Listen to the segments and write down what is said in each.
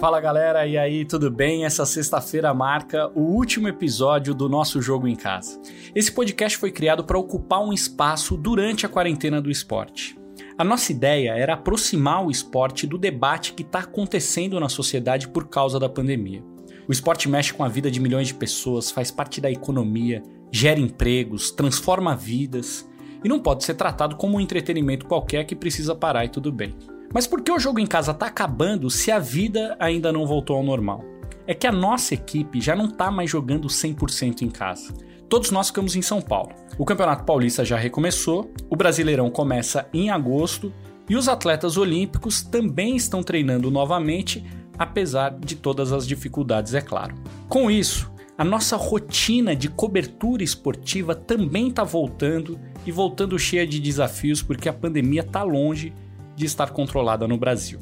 Fala galera, e aí, tudo bem? Essa sexta-feira marca o último episódio do nosso Jogo em Casa. Esse podcast foi criado para ocupar um espaço durante a quarentena do esporte. A nossa ideia era aproximar o esporte do debate que está acontecendo na sociedade por causa da pandemia. O esporte mexe com a vida de milhões de pessoas, faz parte da economia, gera empregos, transforma vidas e não pode ser tratado como um entretenimento qualquer que precisa parar e tudo bem. Mas por que o jogo em casa está acabando se a vida ainda não voltou ao normal? É que a nossa equipe já não está mais jogando 100% em casa. Todos nós ficamos em São Paulo. O Campeonato Paulista já recomeçou, o Brasileirão começa em agosto e os atletas olímpicos também estão treinando novamente, apesar de todas as dificuldades, é claro. Com isso, a nossa rotina de cobertura esportiva também está voltando e voltando cheia de desafios porque a pandemia está longe de estar controlada no Brasil.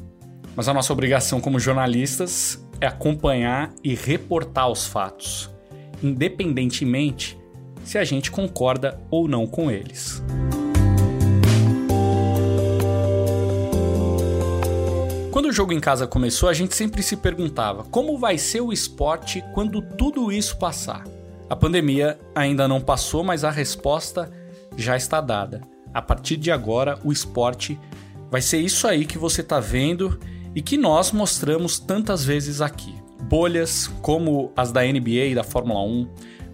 Mas a nossa obrigação como jornalistas é acompanhar e reportar os fatos, independentemente se a gente concorda ou não com eles. Quando o jogo em casa começou, a gente sempre se perguntava como vai ser o esporte quando tudo isso passar. A pandemia ainda não passou, mas a resposta já está dada. A partir de agora, o esporte Vai ser isso aí que você está vendo e que nós mostramos tantas vezes aqui. Bolhas como as da NBA e da Fórmula 1,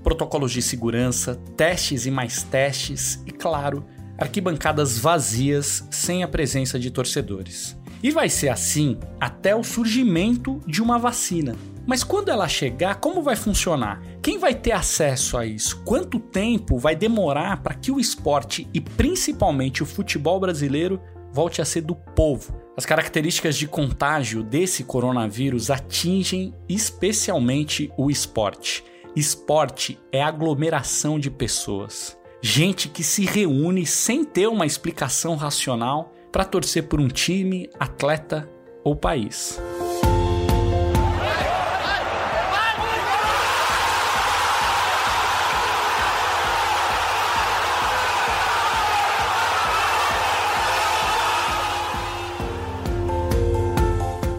protocolos de segurança, testes e mais testes e, claro, arquibancadas vazias sem a presença de torcedores. E vai ser assim até o surgimento de uma vacina. Mas quando ela chegar, como vai funcionar? Quem vai ter acesso a isso? Quanto tempo vai demorar para que o esporte e principalmente o futebol brasileiro volte a ser do povo. As características de contágio desse coronavírus atingem especialmente o esporte. Esporte é aglomeração de pessoas. Gente que se reúne sem ter uma explicação racional para torcer por um time, atleta ou país.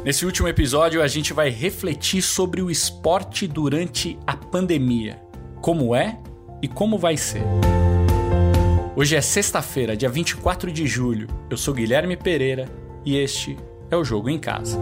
Nesse último episódio, a gente vai refletir sobre o esporte durante a pandemia. Como é e como vai ser. Hoje é sexta-feira, dia 24 de julho. Eu sou Guilherme Pereira e este é o Jogo em Casa.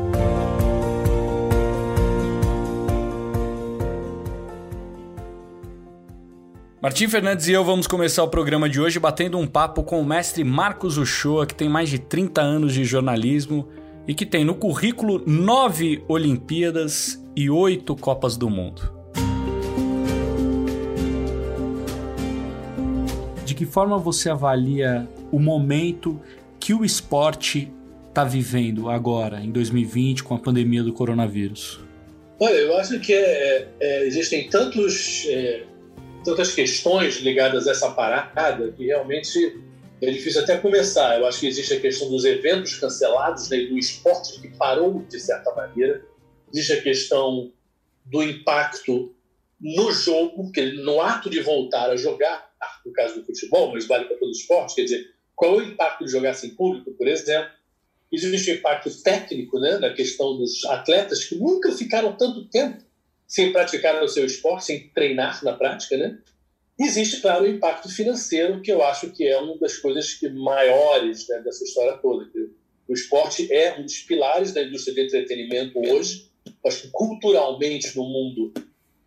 Martim Fernandes e eu vamos começar o programa de hoje batendo um papo com o mestre Marcos Uchoa, que tem mais de 30 anos de jornalismo e que tem no currículo nove Olimpíadas e oito Copas do Mundo. De que forma você avalia o momento que o esporte está vivendo agora, em 2020, com a pandemia do coronavírus? Olha, eu acho que é, é, existem tantos, é, tantas questões ligadas a essa parada que realmente é difícil até começar. Eu acho que existe a questão dos eventos cancelados, né, do esporte que parou de certa maneira. Existe a questão do impacto no jogo, que no ato de voltar a jogar, no caso do futebol, mas vale para todo esporte, quer dizer, qual é o impacto de jogar sem público, por exemplo? Existe o impacto técnico, né, na questão dos atletas que nunca ficaram tanto tempo sem praticar o seu esporte, sem treinar na prática, né? Existe, claro, o impacto financeiro, que eu acho que é uma das coisas que maiores né, dessa história toda. O esporte é um dos pilares da indústria de entretenimento hoje. Acho que culturalmente no mundo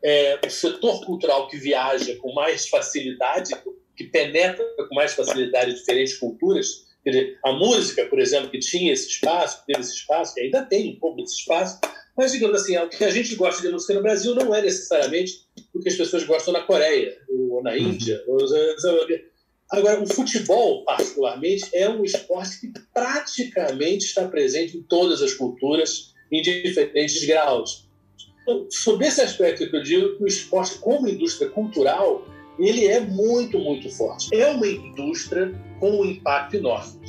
é o setor cultural que viaja com mais facilidade, que penetra com mais facilidade diferentes culturas. Dizer, a música, por exemplo, que tinha esse espaço, teve esse espaço, que ainda tem um pouco desse espaço, mas, digamos assim, o que a gente gosta de música no Brasil não é necessariamente o que as pessoas gostam na Coreia ou na uhum. Índia. Ou... Agora, o futebol, particularmente, é um esporte que praticamente está presente em todas as culturas, em diferentes graus. Então, sob esse aspecto que eu digo, o esporte, como indústria cultural, ele é muito, muito forte. É uma indústria com um impacto enorme.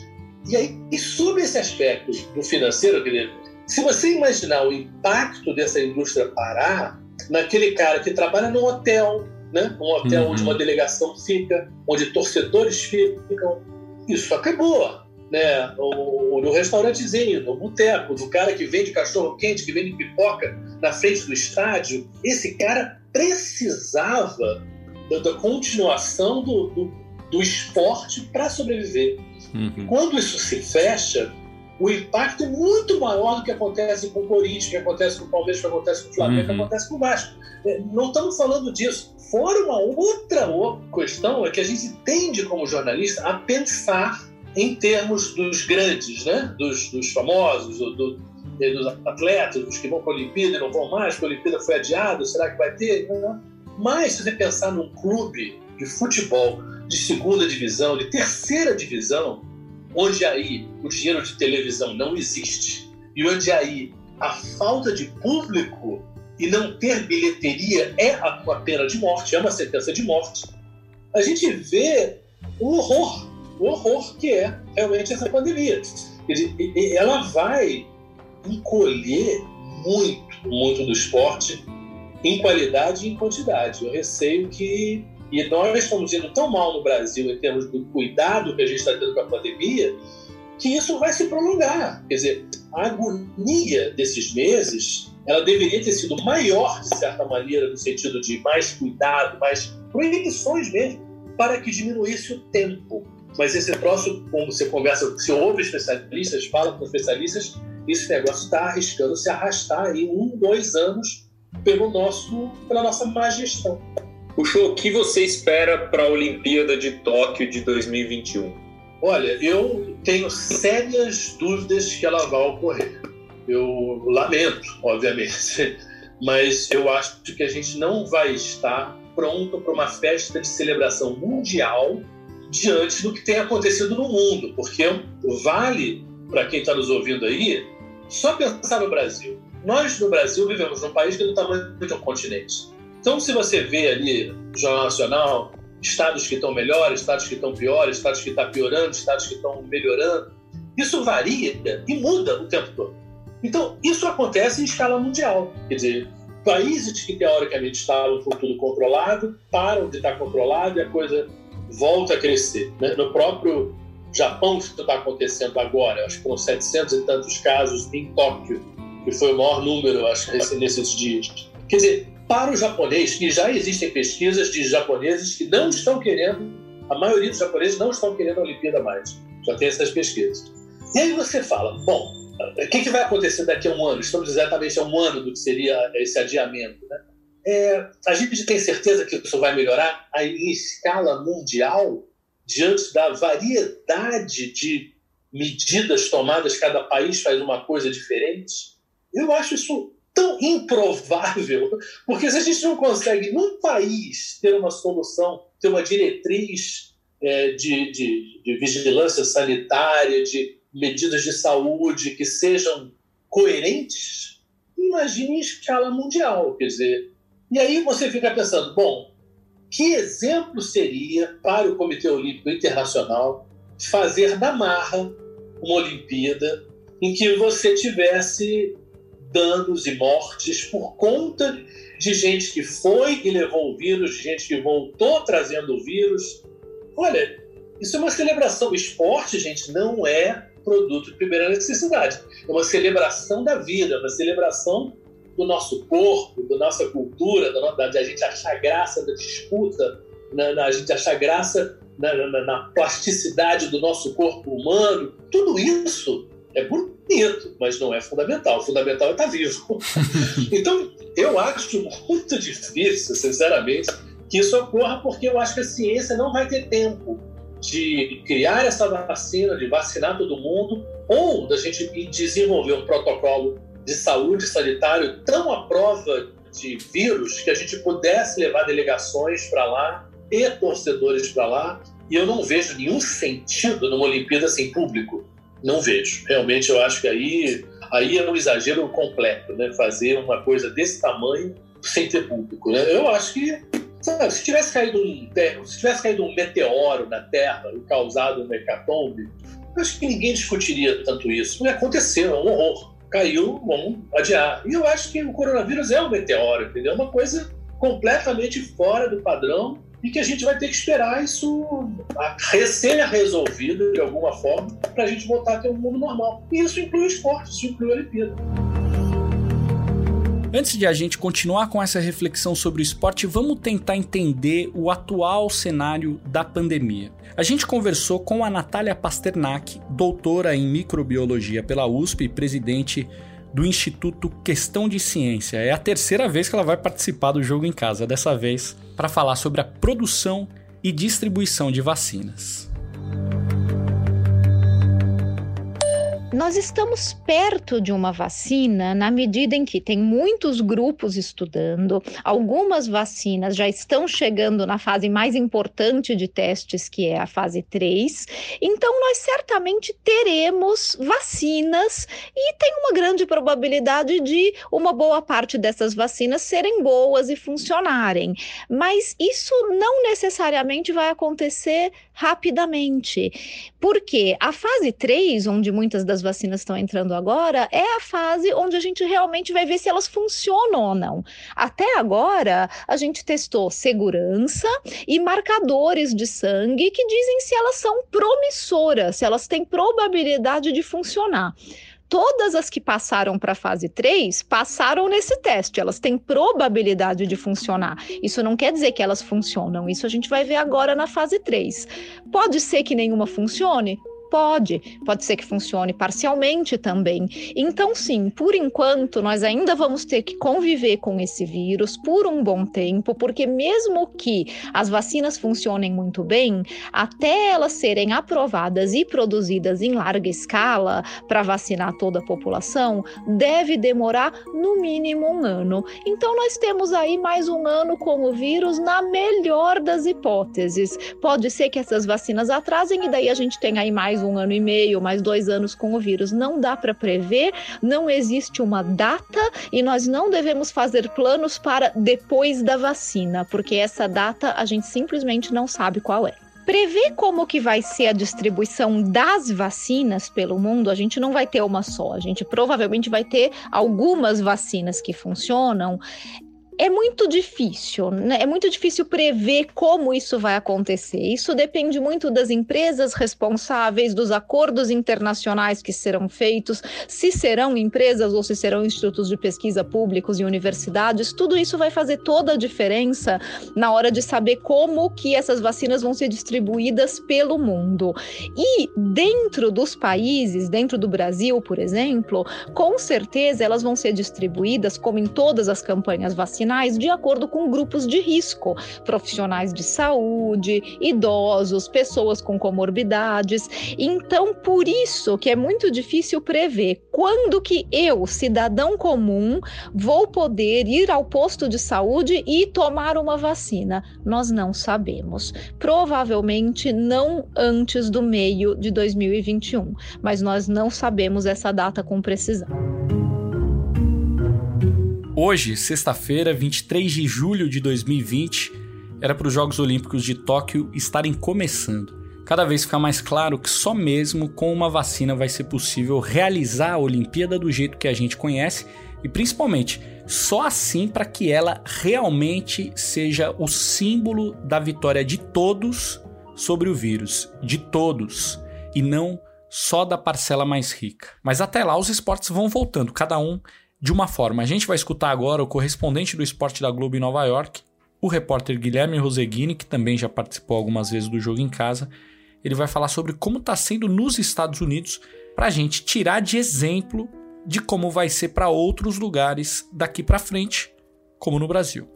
E aí, e sob esse aspecto do financeiro, querido, se você imaginar o impacto dessa indústria parar naquele cara que trabalha num hotel, né? um hotel uhum. onde uma delegação fica, onde torcedores ficam, isso acabou. né, o, no restaurantezinho, no boteco, do cara que vende cachorro quente, que vende pipoca na frente do estádio. Esse cara precisava da, da continuação do, do, do esporte para sobreviver. Uhum. Quando isso se fecha, o impacto é muito maior do que acontece com o Corinthians, que acontece com o Palmeiras, que acontece com o Flamengo, uhum. que acontece com o Vasco. É, não estamos falando disso. Fora uma outra questão é que a gente tende, como jornalista, a pensar em termos dos grandes, né? dos, dos famosos, do, do, dos atletas, dos que vão para a Olimpíada e não vão mais, porque a Olimpíada foi adiada, será que vai ter? Mas se você pensar num clube de futebol de segunda divisão, de terceira divisão, onde aí o dinheiro de televisão não existe e onde aí a falta de público e não ter bilheteria é a pena de morte, é uma sentença de morte, a gente vê o horror, o horror que é realmente essa pandemia. Ela vai encolher muito, muito do esporte em qualidade e em quantidade. Eu receio que e nós estamos indo tão mal no Brasil em termos do cuidado que a gente está tendo com a pandemia, que isso vai se prolongar. Quer dizer, a agonia desses meses, ela deveria ter sido maior, de certa maneira, no sentido de mais cuidado, mais proibições mesmo, para que diminuísse o tempo. Mas esse troço, como você conversa, se ouve especialistas, fala com especialistas, esse negócio está arriscando se arrastar em um, dois anos pelo nosso, pela nossa má gestão. Puxou, o que você espera para a Olimpíada de Tóquio de 2021? Olha, eu tenho sérias dúvidas que ela vai ocorrer. Eu lamento, obviamente, mas eu acho que a gente não vai estar pronto para uma festa de celebração mundial diante do que tem acontecido no mundo, porque vale para quem está nos ouvindo aí só pensar no Brasil. Nós no Brasil vivemos num país que é do tamanho de um continente. Então, se você vê ali Jornal Nacional estados que estão melhores, estados que estão piores, estados que estão piorando, estados que estão melhorando, isso varia e muda o tempo todo. Então, isso acontece em escala mundial. Quer dizer, países que teoricamente estavam com tudo controlado param de estar controlado e a coisa volta a crescer. Né? No próprio Japão, isso está acontecendo agora, acho que foram 700 e tantos casos em Tóquio, que foi o maior número, acho, nesses dias. Quer dizer, para o japonês, e já existem pesquisas de japoneses que não estão querendo, a maioria dos japoneses não estão querendo a Olimpíada mais. Já tem essas pesquisas. E aí você fala, bom, o que, que vai acontecer daqui a um ano? Estamos exatamente a um ano do que seria esse adiamento. Né? É, a gente tem certeza que isso vai melhorar em escala mundial, diante da variedade de medidas tomadas, cada país faz uma coisa diferente? Eu acho isso tão improvável, porque se a gente não consegue, num país, ter uma solução, ter uma diretriz é, de, de, de vigilância sanitária, de medidas de saúde que sejam coerentes, imagine em escala mundial. Quer dizer, e aí você fica pensando, bom, que exemplo seria para o Comitê Olímpico Internacional fazer da marra uma Olimpíada em que você tivesse danos e mortes por conta de gente que foi e levou o vírus, de gente que voltou trazendo o vírus. Olha, isso é uma celebração. O esporte, gente, não é produto de primeira necessidade. É uma celebração da vida, uma celebração do nosso corpo, da nossa cultura, da, da, da gente achar graça da disputa, na, na, a gente achar graça na, na, na plasticidade do nosso corpo humano. Tudo isso é bonito, mas não é fundamental. O fundamental é estar vivo. então, eu acho muito difícil, sinceramente, que isso ocorra, porque eu acho que a ciência não vai ter tempo de criar essa vacina, de vacinar todo mundo, ou da gente desenvolver um protocolo de saúde sanitário tão à prova de vírus que a gente pudesse levar delegações para lá e torcedores para lá. E eu não vejo nenhum sentido numa Olimpíada sem público. Não vejo. Realmente eu acho que aí, aí é um exagero completo, né? Fazer uma coisa desse tamanho sem ter público. Né? Eu acho que sabe, se tivesse caído um se tivesse caído um meteoro na Terra e causado um hecatombe, eu acho que ninguém discutiria tanto isso. Não aconteceu, é um horror. Caiu, vamos adiar. E eu acho que o coronavírus é um meteoro, entendeu? É uma coisa completamente fora do padrão e que a gente vai ter que esperar isso ser resolvido de alguma forma para a gente voltar a ter um mundo normal. E isso inclui o esporte, isso inclui a Olimpíada. Antes de a gente continuar com essa reflexão sobre o esporte, vamos tentar entender o atual cenário da pandemia. A gente conversou com a Natália Pasternak, doutora em microbiologia pela USP e presidente do Instituto Questão de Ciência. É a terceira vez que ela vai participar do jogo em casa, dessa vez para falar sobre a produção e distribuição de vacinas. Nós estamos perto de uma vacina na medida em que tem muitos grupos estudando, algumas vacinas já estão chegando na fase mais importante de testes, que é a fase 3. Então, nós certamente teremos vacinas e tem uma grande probabilidade de uma boa parte dessas vacinas serem boas e funcionarem. Mas isso não necessariamente vai acontecer rapidamente, porque a fase 3, onde muitas das vacinas estão entrando agora, é a fase onde a gente realmente vai ver se elas funcionam ou não. Até agora, a gente testou segurança e marcadores de sangue que dizem se elas são promissoras, se elas têm probabilidade de funcionar todas as que passaram para a fase 3 passaram nesse teste, elas têm probabilidade de funcionar. Isso não quer dizer que elas funcionam, isso a gente vai ver agora na fase 3. Pode ser que nenhuma funcione? Pode, pode ser que funcione parcialmente também. Então, sim, por enquanto, nós ainda vamos ter que conviver com esse vírus por um bom tempo, porque mesmo que as vacinas funcionem muito bem, até elas serem aprovadas e produzidas em larga escala para vacinar toda a população, deve demorar no mínimo um ano. Então, nós temos aí mais um ano com o vírus, na melhor das hipóteses. Pode ser que essas vacinas atrasem e daí a gente tenha aí mais mais um ano e meio, mais dois anos com o vírus. Não dá para prever, não existe uma data e nós não devemos fazer planos para depois da vacina, porque essa data a gente simplesmente não sabe qual é. Prever como que vai ser a distribuição das vacinas pelo mundo, a gente não vai ter uma só, a gente provavelmente vai ter algumas vacinas que funcionam é muito difícil, né? É muito difícil prever como isso vai acontecer. Isso depende muito das empresas responsáveis, dos acordos internacionais que serão feitos, se serão empresas ou se serão institutos de pesquisa públicos e universidades. Tudo isso vai fazer toda a diferença na hora de saber como que essas vacinas vão ser distribuídas pelo mundo. E dentro dos países, dentro do Brasil, por exemplo, com certeza elas vão ser distribuídas, como em todas as campanhas vacinais vacinais de acordo com grupos de risco, profissionais de saúde, idosos, pessoas com comorbidades. Então, por isso que é muito difícil prever quando que eu, cidadão comum, vou poder ir ao posto de saúde e tomar uma vacina. Nós não sabemos. Provavelmente não antes do meio de 2021, mas nós não sabemos essa data com precisão. Hoje, sexta-feira, 23 de julho de 2020, era para os Jogos Olímpicos de Tóquio estarem começando. Cada vez fica mais claro que só mesmo com uma vacina vai ser possível realizar a Olimpíada do jeito que a gente conhece e principalmente só assim para que ela realmente seja o símbolo da vitória de todos sobre o vírus, de todos e não só da parcela mais rica. Mas até lá os esportes vão voltando, cada um de uma forma. A gente vai escutar agora o correspondente do esporte da Globo em Nova York, o repórter Guilherme Roseguini, que também já participou algumas vezes do jogo em casa. Ele vai falar sobre como está sendo nos Estados Unidos para a gente tirar de exemplo de como vai ser para outros lugares daqui para frente, como no Brasil.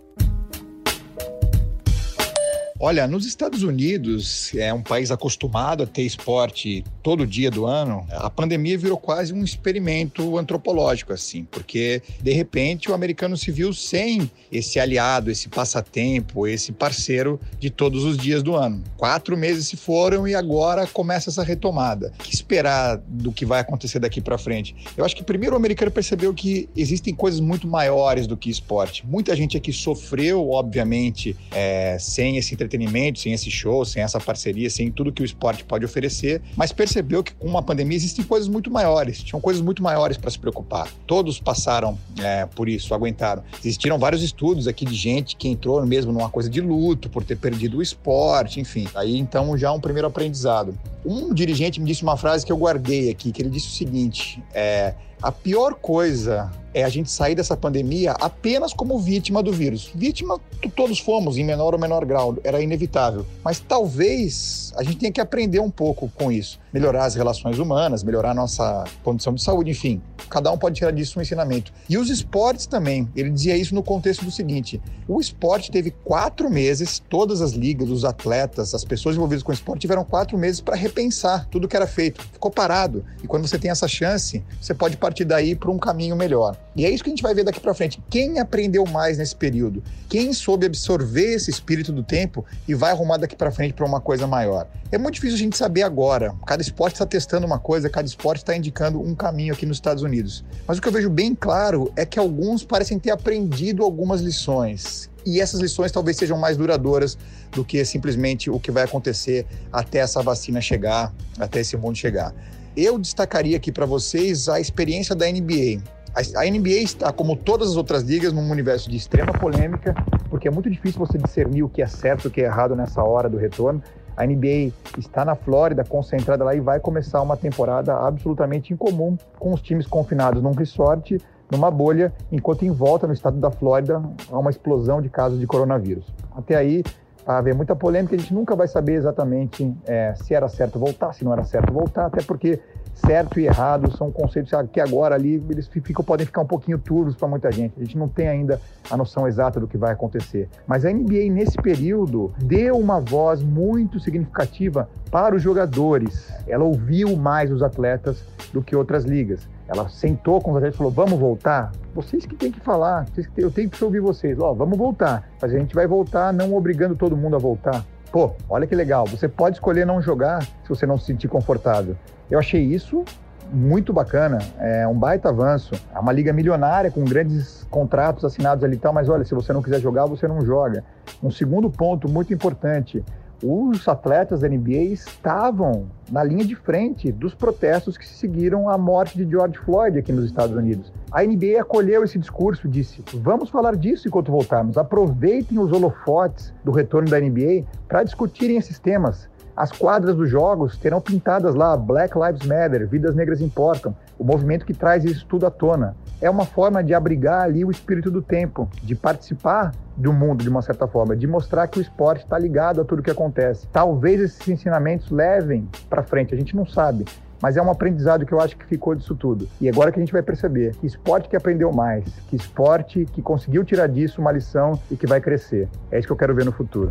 Olha, nos Estados Unidos, é um país acostumado a ter esporte todo dia do ano, a pandemia virou quase um experimento antropológico, assim, porque de repente o americano se viu sem esse aliado, esse passatempo, esse parceiro de todos os dias do ano. Quatro meses se foram e agora começa essa retomada. O que esperar do que vai acontecer daqui para frente? Eu acho que primeiro o americano percebeu que existem coisas muito maiores do que esporte. Muita gente aqui sofreu, obviamente, é, sem esse entretenimento entretenimento, sem esse show, sem essa parceria, sem tudo que o esporte pode oferecer, mas percebeu que com uma pandemia existem coisas muito maiores, tinham coisas muito maiores para se preocupar. Todos passaram é, por isso, aguentaram. Existiram vários estudos aqui de gente que entrou mesmo numa coisa de luto por ter perdido o esporte, enfim. Aí então já um primeiro aprendizado. Um dirigente me disse uma frase que eu guardei aqui, que ele disse o seguinte: é, a pior coisa é a gente sair dessa pandemia apenas como vítima do vírus. Vítima, todos fomos, em menor ou menor grau, era inevitável. Mas talvez a gente tenha que aprender um pouco com isso. Melhorar as relações humanas, melhorar a nossa condição de saúde, enfim. Cada um pode tirar disso um ensinamento. E os esportes também. Ele dizia isso no contexto do seguinte: o esporte teve quatro meses, todas as ligas, os atletas, as pessoas envolvidas com o esporte tiveram quatro meses para repensar tudo que era feito. Ficou parado. E quando você tem essa chance, você pode partir daí para um caminho melhor. E é isso que a gente vai ver daqui para frente. Quem aprendeu mais nesse período? Quem soube absorver esse espírito do tempo e vai arrumar daqui para frente para uma coisa maior? É muito difícil a gente saber agora. Cada esporte está testando uma coisa, cada esporte está indicando um caminho aqui nos Estados Unidos. Mas o que eu vejo bem claro é que alguns parecem ter aprendido algumas lições. E essas lições talvez sejam mais duradouras do que simplesmente o que vai acontecer até essa vacina chegar, até esse mundo chegar. Eu destacaria aqui para vocês a experiência da NBA. A NBA está, como todas as outras ligas, num universo de extrema polêmica, porque é muito difícil você discernir o que é certo e o que é errado nessa hora do retorno. A NBA está na Flórida, concentrada lá, e vai começar uma temporada absolutamente incomum, com os times confinados num resort, numa bolha, enquanto em volta, no estado da Flórida, há uma explosão de casos de coronavírus. Até aí, vai haver muita polêmica, a gente nunca vai saber exatamente é, se era certo voltar, se não era certo voltar, até porque certo e errado são conceitos que agora ali eles ficam, podem ficar um pouquinho turvos para muita gente. A gente não tem ainda a noção exata do que vai acontecer. Mas a NBA nesse período deu uma voz muito significativa para os jogadores. Ela ouviu mais os atletas do que outras ligas. Ela sentou com os atletas e falou: "Vamos voltar? Vocês que têm que falar, eu tenho que ouvir vocês. Ó, vamos voltar. Mas a gente vai voltar não obrigando todo mundo a voltar. Pô, olha que legal. Você pode escolher não jogar se você não se sentir confortável. Eu achei isso muito bacana, é um baita avanço. É uma liga milionária com grandes contratos assinados ali e tal, mas olha, se você não quiser jogar, você não joga. Um segundo ponto muito importante, os atletas da NBA estavam na linha de frente dos protestos que seguiram a morte de George Floyd aqui nos Estados Unidos. A NBA acolheu esse discurso, disse: vamos falar disso enquanto voltarmos. Aproveitem os holofotes do retorno da NBA para discutirem esses temas. As quadras dos jogos terão pintadas lá Black Lives Matter, Vidas Negras Importam, o movimento que traz isso tudo à tona. É uma forma de abrigar ali o espírito do tempo, de participar do mundo de uma certa forma, de mostrar que o esporte está ligado a tudo que acontece. Talvez esses ensinamentos levem para frente, a gente não sabe, mas é um aprendizado que eu acho que ficou disso tudo. E agora que a gente vai perceber que esporte que aprendeu mais, que esporte que conseguiu tirar disso uma lição e que vai crescer. É isso que eu quero ver no futuro.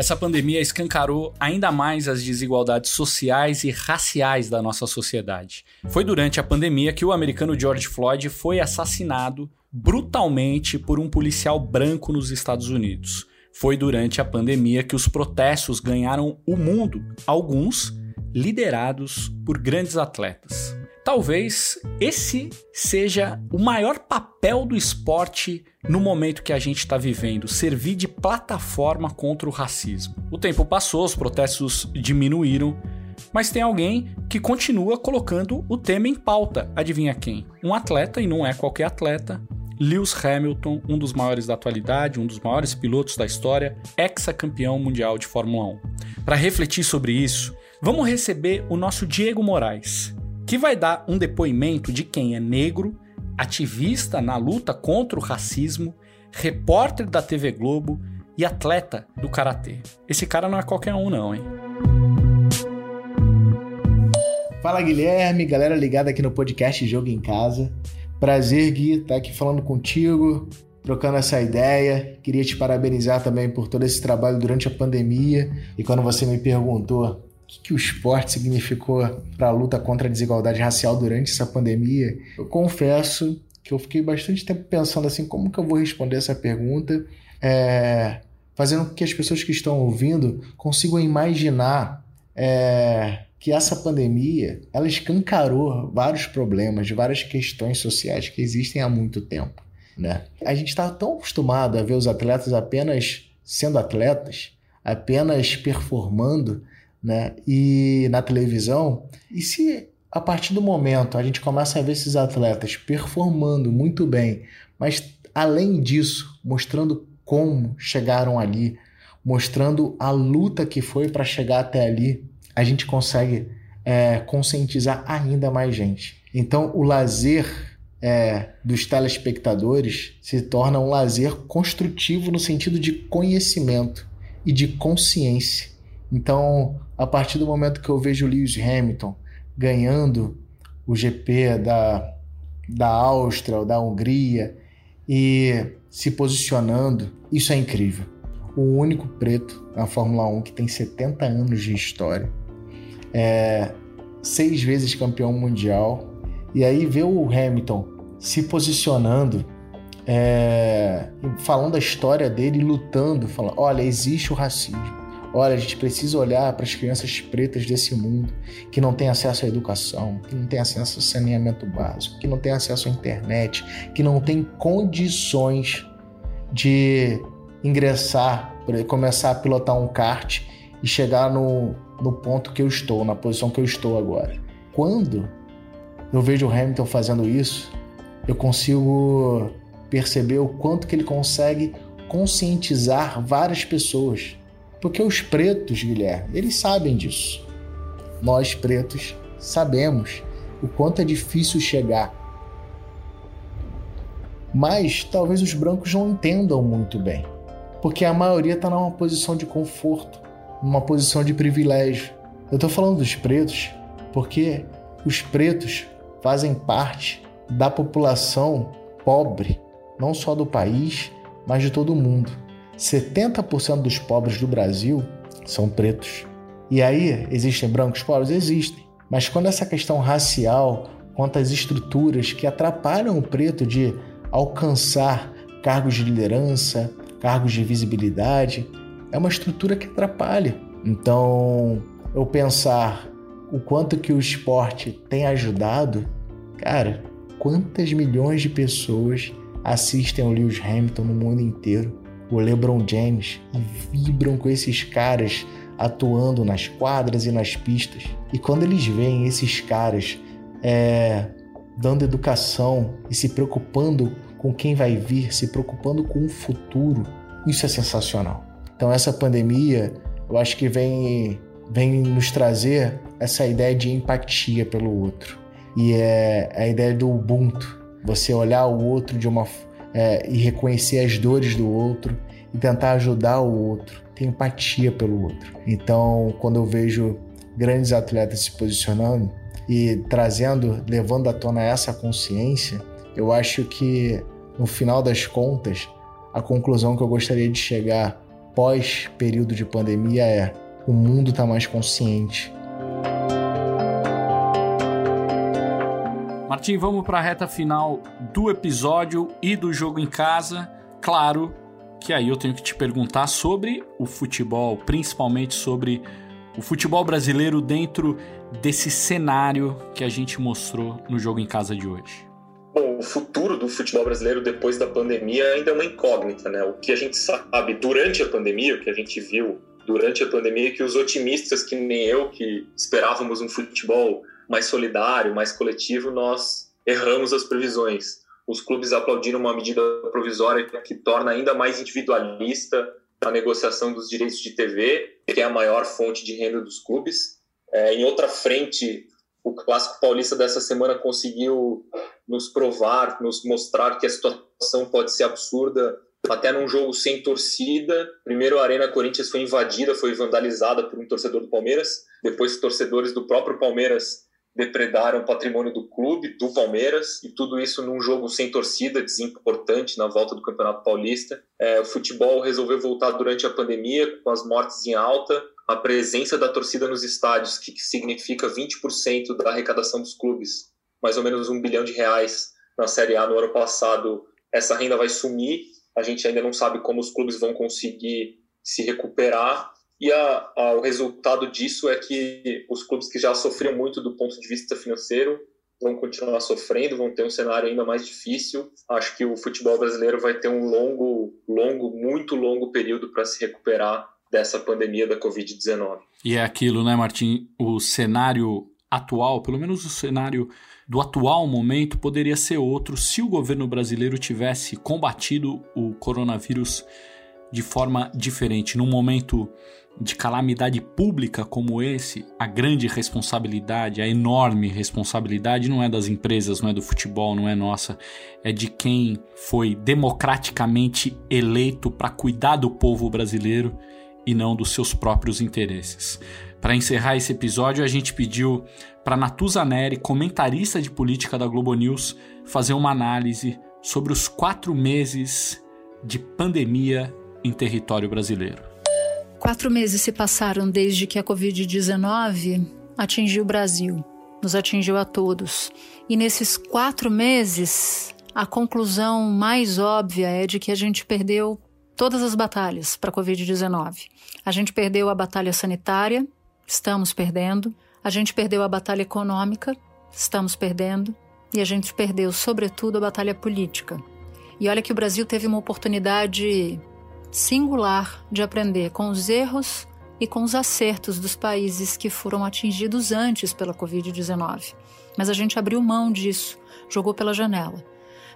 Essa pandemia escancarou ainda mais as desigualdades sociais e raciais da nossa sociedade. Foi durante a pandemia que o americano George Floyd foi assassinado brutalmente por um policial branco nos Estados Unidos. Foi durante a pandemia que os protestos ganharam o mundo, alguns liderados por grandes atletas. Talvez esse seja o maior papel do esporte no momento que a gente está vivendo, servir de plataforma contra o racismo. O tempo passou, os protestos diminuíram, mas tem alguém que continua colocando o tema em pauta. Adivinha quem? Um atleta, e não é qualquer atleta, Lewis Hamilton, um dos maiores da atualidade, um dos maiores pilotos da história, ex-campeão mundial de Fórmula 1. Para refletir sobre isso, vamos receber o nosso Diego Moraes que vai dar um depoimento de quem é negro, ativista na luta contra o racismo, repórter da TV Globo e atleta do karatê. Esse cara não é qualquer um, não, hein? Fala Guilherme, galera ligada aqui no podcast Jogo em Casa. Prazer, Gui, estar tá aqui falando contigo, trocando essa ideia. Queria te parabenizar também por todo esse trabalho durante a pandemia. E quando você me perguntou que, que o esporte significou para a luta contra a desigualdade racial durante essa pandemia, eu confesso que eu fiquei bastante tempo pensando assim, como que eu vou responder essa pergunta, é, fazendo com que as pessoas que estão ouvindo consigam imaginar é, que essa pandemia ela escancarou vários problemas, várias questões sociais que existem há muito tempo. Né? A gente está tão acostumado a ver os atletas apenas sendo atletas, apenas performando, né? E na televisão, e se a partir do momento a gente começa a ver esses atletas performando muito bem, mas além disso, mostrando como chegaram ali, mostrando a luta que foi para chegar até ali, a gente consegue é, conscientizar ainda mais gente. Então, o lazer é, dos telespectadores se torna um lazer construtivo no sentido de conhecimento e de consciência. Então, a partir do momento que eu vejo Lewis Hamilton ganhando o GP da, da Áustria ou da Hungria e se posicionando, isso é incrível. O único preto na Fórmula 1 que tem 70 anos de história, é seis vezes campeão mundial, e aí ver o Hamilton se posicionando, é, falando a história dele, lutando, falando: olha, existe o racismo. Olha, a gente precisa olhar para as crianças pretas desse mundo que não têm acesso à educação, que não têm acesso ao saneamento básico, que não têm acesso à internet, que não têm condições de ingressar, começar a pilotar um kart e chegar no, no ponto que eu estou, na posição que eu estou agora. Quando eu vejo o Hamilton fazendo isso, eu consigo perceber o quanto que ele consegue conscientizar várias pessoas. Porque os pretos, Guilherme, eles sabem disso. Nós pretos sabemos o quanto é difícil chegar. Mas talvez os brancos não entendam muito bem. Porque a maioria está numa posição de conforto, numa posição de privilégio. Eu estou falando dos pretos porque os pretos fazem parte da população pobre, não só do país, mas de todo o mundo. 70% dos pobres do Brasil são pretos. E aí, existem brancos pobres? Existem. Mas quando essa questão racial, quanto às estruturas que atrapalham o preto de alcançar cargos de liderança, cargos de visibilidade, é uma estrutura que atrapalha. Então, eu pensar o quanto que o esporte tem ajudado, cara, quantas milhões de pessoas assistem ao Lewis Hamilton no mundo inteiro, o LeBron James, e vibram com esses caras atuando nas quadras e nas pistas. E quando eles veem esses caras é, dando educação e se preocupando com quem vai vir, se preocupando com o futuro, isso é sensacional. Então essa pandemia, eu acho que vem vem nos trazer essa ideia de empatia pelo outro. E é a ideia do Ubuntu, você olhar o outro de uma é, e reconhecer as dores do outro e tentar ajudar o outro, ter empatia pelo outro. Então, quando eu vejo grandes atletas se posicionando e trazendo, levando à tona essa consciência, eu acho que no final das contas, a conclusão que eu gostaria de chegar pós período de pandemia é: o mundo está mais consciente Martim, vamos para a reta final do episódio e do jogo em casa. Claro que aí eu tenho que te perguntar sobre o futebol, principalmente sobre o futebol brasileiro dentro desse cenário que a gente mostrou no jogo em casa de hoje. Bom, o futuro do futebol brasileiro depois da pandemia ainda é uma incógnita, né? O que a gente sabe durante a pandemia, o que a gente viu durante a pandemia, é que os otimistas que nem eu, que esperávamos um futebol mais solidário, mais coletivo, nós erramos as previsões. Os clubes aplaudiram uma medida provisória que torna ainda mais individualista a negociação dos direitos de TV, que é a maior fonte de renda dos clubes. É, em outra frente, o Clássico Paulista dessa semana conseguiu nos provar, nos mostrar que a situação pode ser absurda até num jogo sem torcida. Primeiro a Arena Corinthians foi invadida, foi vandalizada por um torcedor do Palmeiras. Depois torcedores do próprio Palmeiras depredaram o patrimônio do clube, do Palmeiras, e tudo isso num jogo sem torcida, desimportante na volta do Campeonato Paulista. É, o futebol resolveu voltar durante a pandemia, com as mortes em alta, a presença da torcida nos estádios, que significa 20% da arrecadação dos clubes, mais ou menos um bilhão de reais na Série A no ano passado. Essa renda vai sumir, a gente ainda não sabe como os clubes vão conseguir se recuperar, e a, a, o resultado disso é que os clubes que já sofriam muito do ponto de vista financeiro vão continuar sofrendo, vão ter um cenário ainda mais difícil. Acho que o futebol brasileiro vai ter um longo, longo, muito longo período para se recuperar dessa pandemia da Covid-19. E é aquilo, né, Martim? O cenário atual, pelo menos o cenário do atual momento, poderia ser outro se o governo brasileiro tivesse combatido o coronavírus de forma diferente. Num momento de calamidade pública como esse, a grande responsabilidade, a enorme responsabilidade não é das empresas, não é do futebol, não é nossa, é de quem foi democraticamente eleito para cuidar do povo brasileiro e não dos seus próprios interesses. Para encerrar esse episódio, a gente pediu para Natuza Neri, comentarista de política da Globo News, fazer uma análise sobre os quatro meses de pandemia em território brasileiro. Quatro meses se passaram desde que a Covid-19 atingiu o Brasil, nos atingiu a todos. E nesses quatro meses, a conclusão mais óbvia é de que a gente perdeu todas as batalhas para a Covid-19. A gente perdeu a batalha sanitária, estamos perdendo. A gente perdeu a batalha econômica, estamos perdendo. E a gente perdeu, sobretudo, a batalha política. E olha que o Brasil teve uma oportunidade singular de aprender com os erros e com os acertos dos países que foram atingidos antes pela Covid-19. Mas a gente abriu mão disso, jogou pela janela.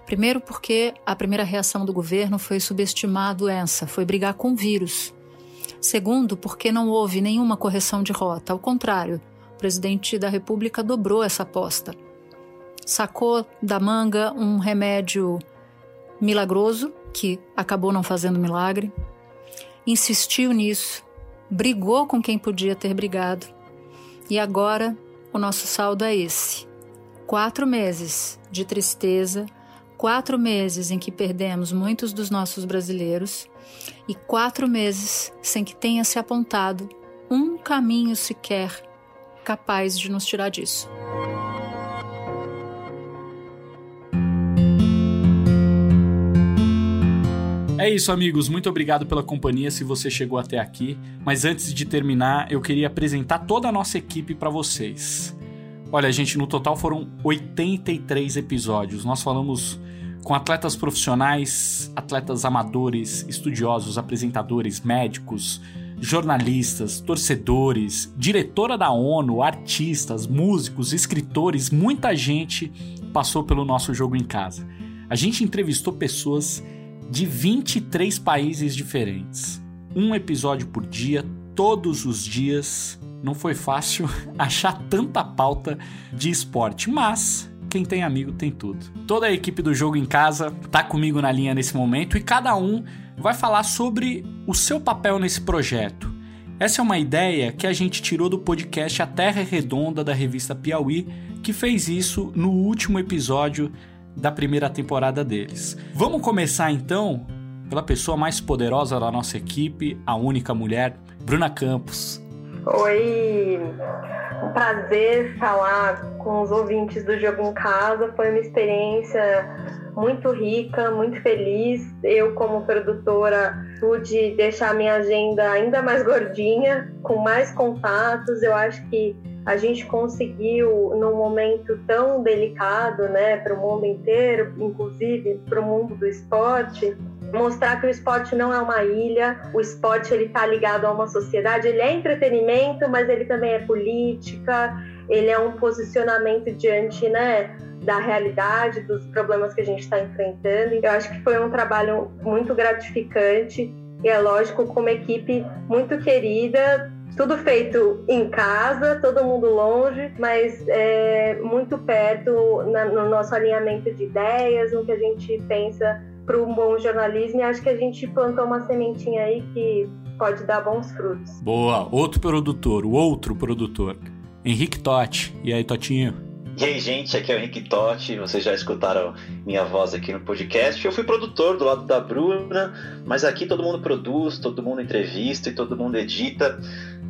Primeiro, porque a primeira reação do governo foi subestimar a doença, foi brigar com o vírus. Segundo, porque não houve nenhuma correção de rota. Ao contrário, o presidente da República dobrou essa aposta. Sacou da manga um remédio milagroso que acabou não fazendo milagre, insistiu nisso, brigou com quem podia ter brigado, e agora o nosso saldo é esse: quatro meses de tristeza, quatro meses em que perdemos muitos dos nossos brasileiros e quatro meses sem que tenha se apontado um caminho sequer capaz de nos tirar disso. É isso, amigos. Muito obrigado pela companhia se você chegou até aqui. Mas antes de terminar, eu queria apresentar toda a nossa equipe para vocês. Olha, gente, no total foram 83 episódios. Nós falamos com atletas profissionais, atletas amadores, estudiosos, apresentadores, médicos, jornalistas, torcedores, diretora da ONU, artistas, músicos, escritores, muita gente passou pelo nosso jogo em casa. A gente entrevistou pessoas de 23 países diferentes. Um episódio por dia, todos os dias. Não foi fácil achar tanta pauta de esporte, mas quem tem amigo tem tudo. Toda a equipe do Jogo em Casa tá comigo na linha nesse momento e cada um vai falar sobre o seu papel nesse projeto. Essa é uma ideia que a gente tirou do podcast A Terra Redonda da revista Piauí, que fez isso no último episódio da primeira temporada deles. Vamos começar então pela pessoa mais poderosa da nossa equipe, a única mulher, Bruna Campos. Oi, um prazer falar com os ouvintes do Jogo em Casa. Foi uma experiência muito rica, muito feliz. Eu, como produtora, pude deixar minha agenda ainda mais gordinha, com mais contatos. Eu acho que a gente conseguiu, num momento tão delicado, né, para o mundo inteiro, inclusive para o mundo do esporte, mostrar que o esporte não é uma ilha, o esporte ele está ligado a uma sociedade, ele é entretenimento, mas ele também é política, ele é um posicionamento diante, né, da realidade, dos problemas que a gente está enfrentando. Eu acho que foi um trabalho muito gratificante e é lógico, com uma equipe muito querida, tudo feito em casa, todo mundo longe, mas é, muito perto na, no nosso alinhamento de ideias, no que a gente pensa para um bom jornalismo. E acho que a gente plantou uma sementinha aí que pode dar bons frutos. Boa, outro produtor, o outro produtor, Henrique Totti. E aí, Totinho? E aí, gente, aqui é o Henrique Totti. Vocês já escutaram minha voz aqui no podcast. Eu fui produtor do lado da Bruna, mas aqui todo mundo produz, todo mundo entrevista e todo mundo edita.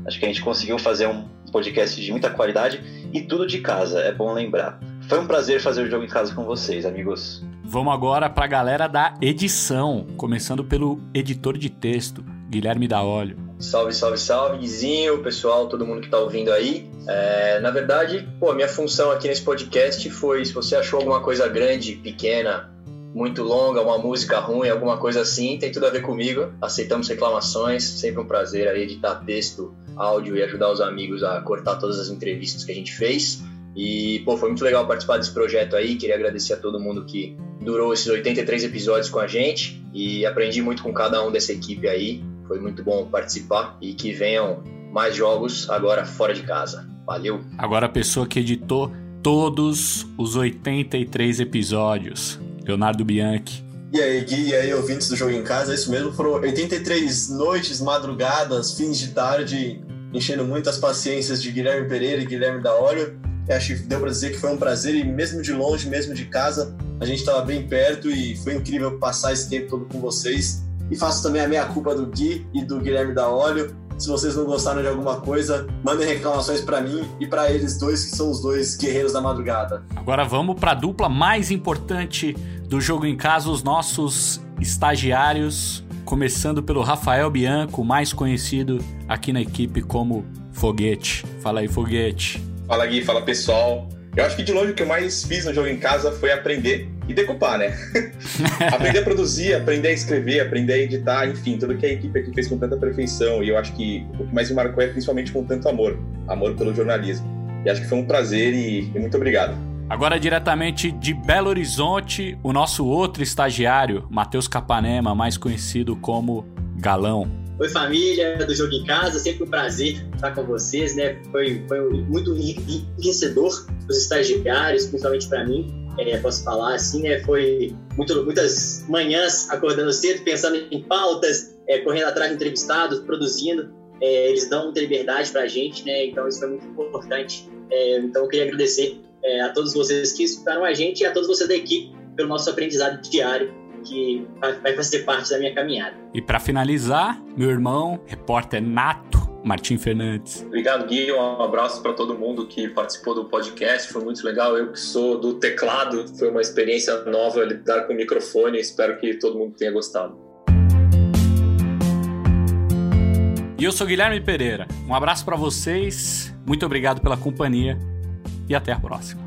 Acho que a gente conseguiu fazer um podcast de muita qualidade e tudo de casa, é bom lembrar. Foi um prazer fazer o jogo em casa com vocês, amigos. Vamos agora para a galera da edição, começando pelo editor de texto, Guilherme da Olho. Salve, salve, salve, Guizinho, pessoal, todo mundo que tá ouvindo aí. É, na verdade, pô, minha função aqui nesse podcast foi, se você achou alguma coisa grande, pequena, muito longa, uma música ruim, alguma coisa assim, tem tudo a ver comigo. Aceitamos reclamações, sempre um prazer aí editar texto, áudio e ajudar os amigos a cortar todas as entrevistas que a gente fez. E, pô, foi muito legal participar desse projeto aí. Queria agradecer a todo mundo que durou esses 83 episódios com a gente e aprendi muito com cada um dessa equipe aí. Foi muito bom participar e que venham mais jogos agora fora de casa. Valeu! Agora a pessoa que editou todos os 83 episódios, Leonardo Bianchi. E aí, Gui, e aí, ouvintes do Jogo em Casa, é isso mesmo, foram 83 noites, madrugadas, fins de tarde, enchendo muitas paciências de Guilherme Pereira e Guilherme da Óleo. Acho que deu para dizer que foi um prazer e mesmo de longe, mesmo de casa, a gente estava bem perto e foi incrível passar esse tempo todo com vocês. E faço também a meia culpa do Gui e do Guilherme da Óleo. Se vocês não gostaram de alguma coisa, mandem reclamações para mim e para eles dois, que são os dois guerreiros da madrugada. Agora vamos para a dupla mais importante do jogo em casa, os nossos estagiários, começando pelo Rafael Bianco, mais conhecido aqui na equipe como Foguete. Fala aí, Foguete. Fala Gui, fala pessoal. Eu acho que de longe o que eu mais fiz no jogo em casa foi aprender e decupar, né? aprender a produzir, aprender a escrever, aprender a editar, enfim, tudo que a equipe aqui fez com tanta perfeição. E eu acho que o que mais me marcou é principalmente com tanto amor amor pelo jornalismo. E acho que foi um prazer e, e muito obrigado. Agora, diretamente de Belo Horizonte, o nosso outro estagiário, Matheus Capanema, mais conhecido como Galão. Oi, família do Jogo em Casa, sempre um prazer estar com vocês, né? Foi, foi muito enriquecedor os estagiários, principalmente para mim, é, posso falar assim, né? Foi muito, muitas manhãs acordando cedo, pensando em pautas, é, correndo atrás de entrevistados, produzindo. É, eles dão muita liberdade para a gente, né? Então isso foi muito importante. É, então eu queria agradecer é, a todos vocês que escutaram a gente e a todos vocês da equipe pelo nosso aprendizado diário que vai fazer parte da minha caminhada. E para finalizar, meu irmão, repórter nato, Martim Fernandes. Obrigado, Gui. Um abraço para todo mundo que participou do podcast. Foi muito legal. Eu que sou do teclado, foi uma experiência nova lidar com o microfone. Espero que todo mundo tenha gostado. E eu sou Guilherme Pereira. Um abraço para vocês. Muito obrigado pela companhia e até a próxima.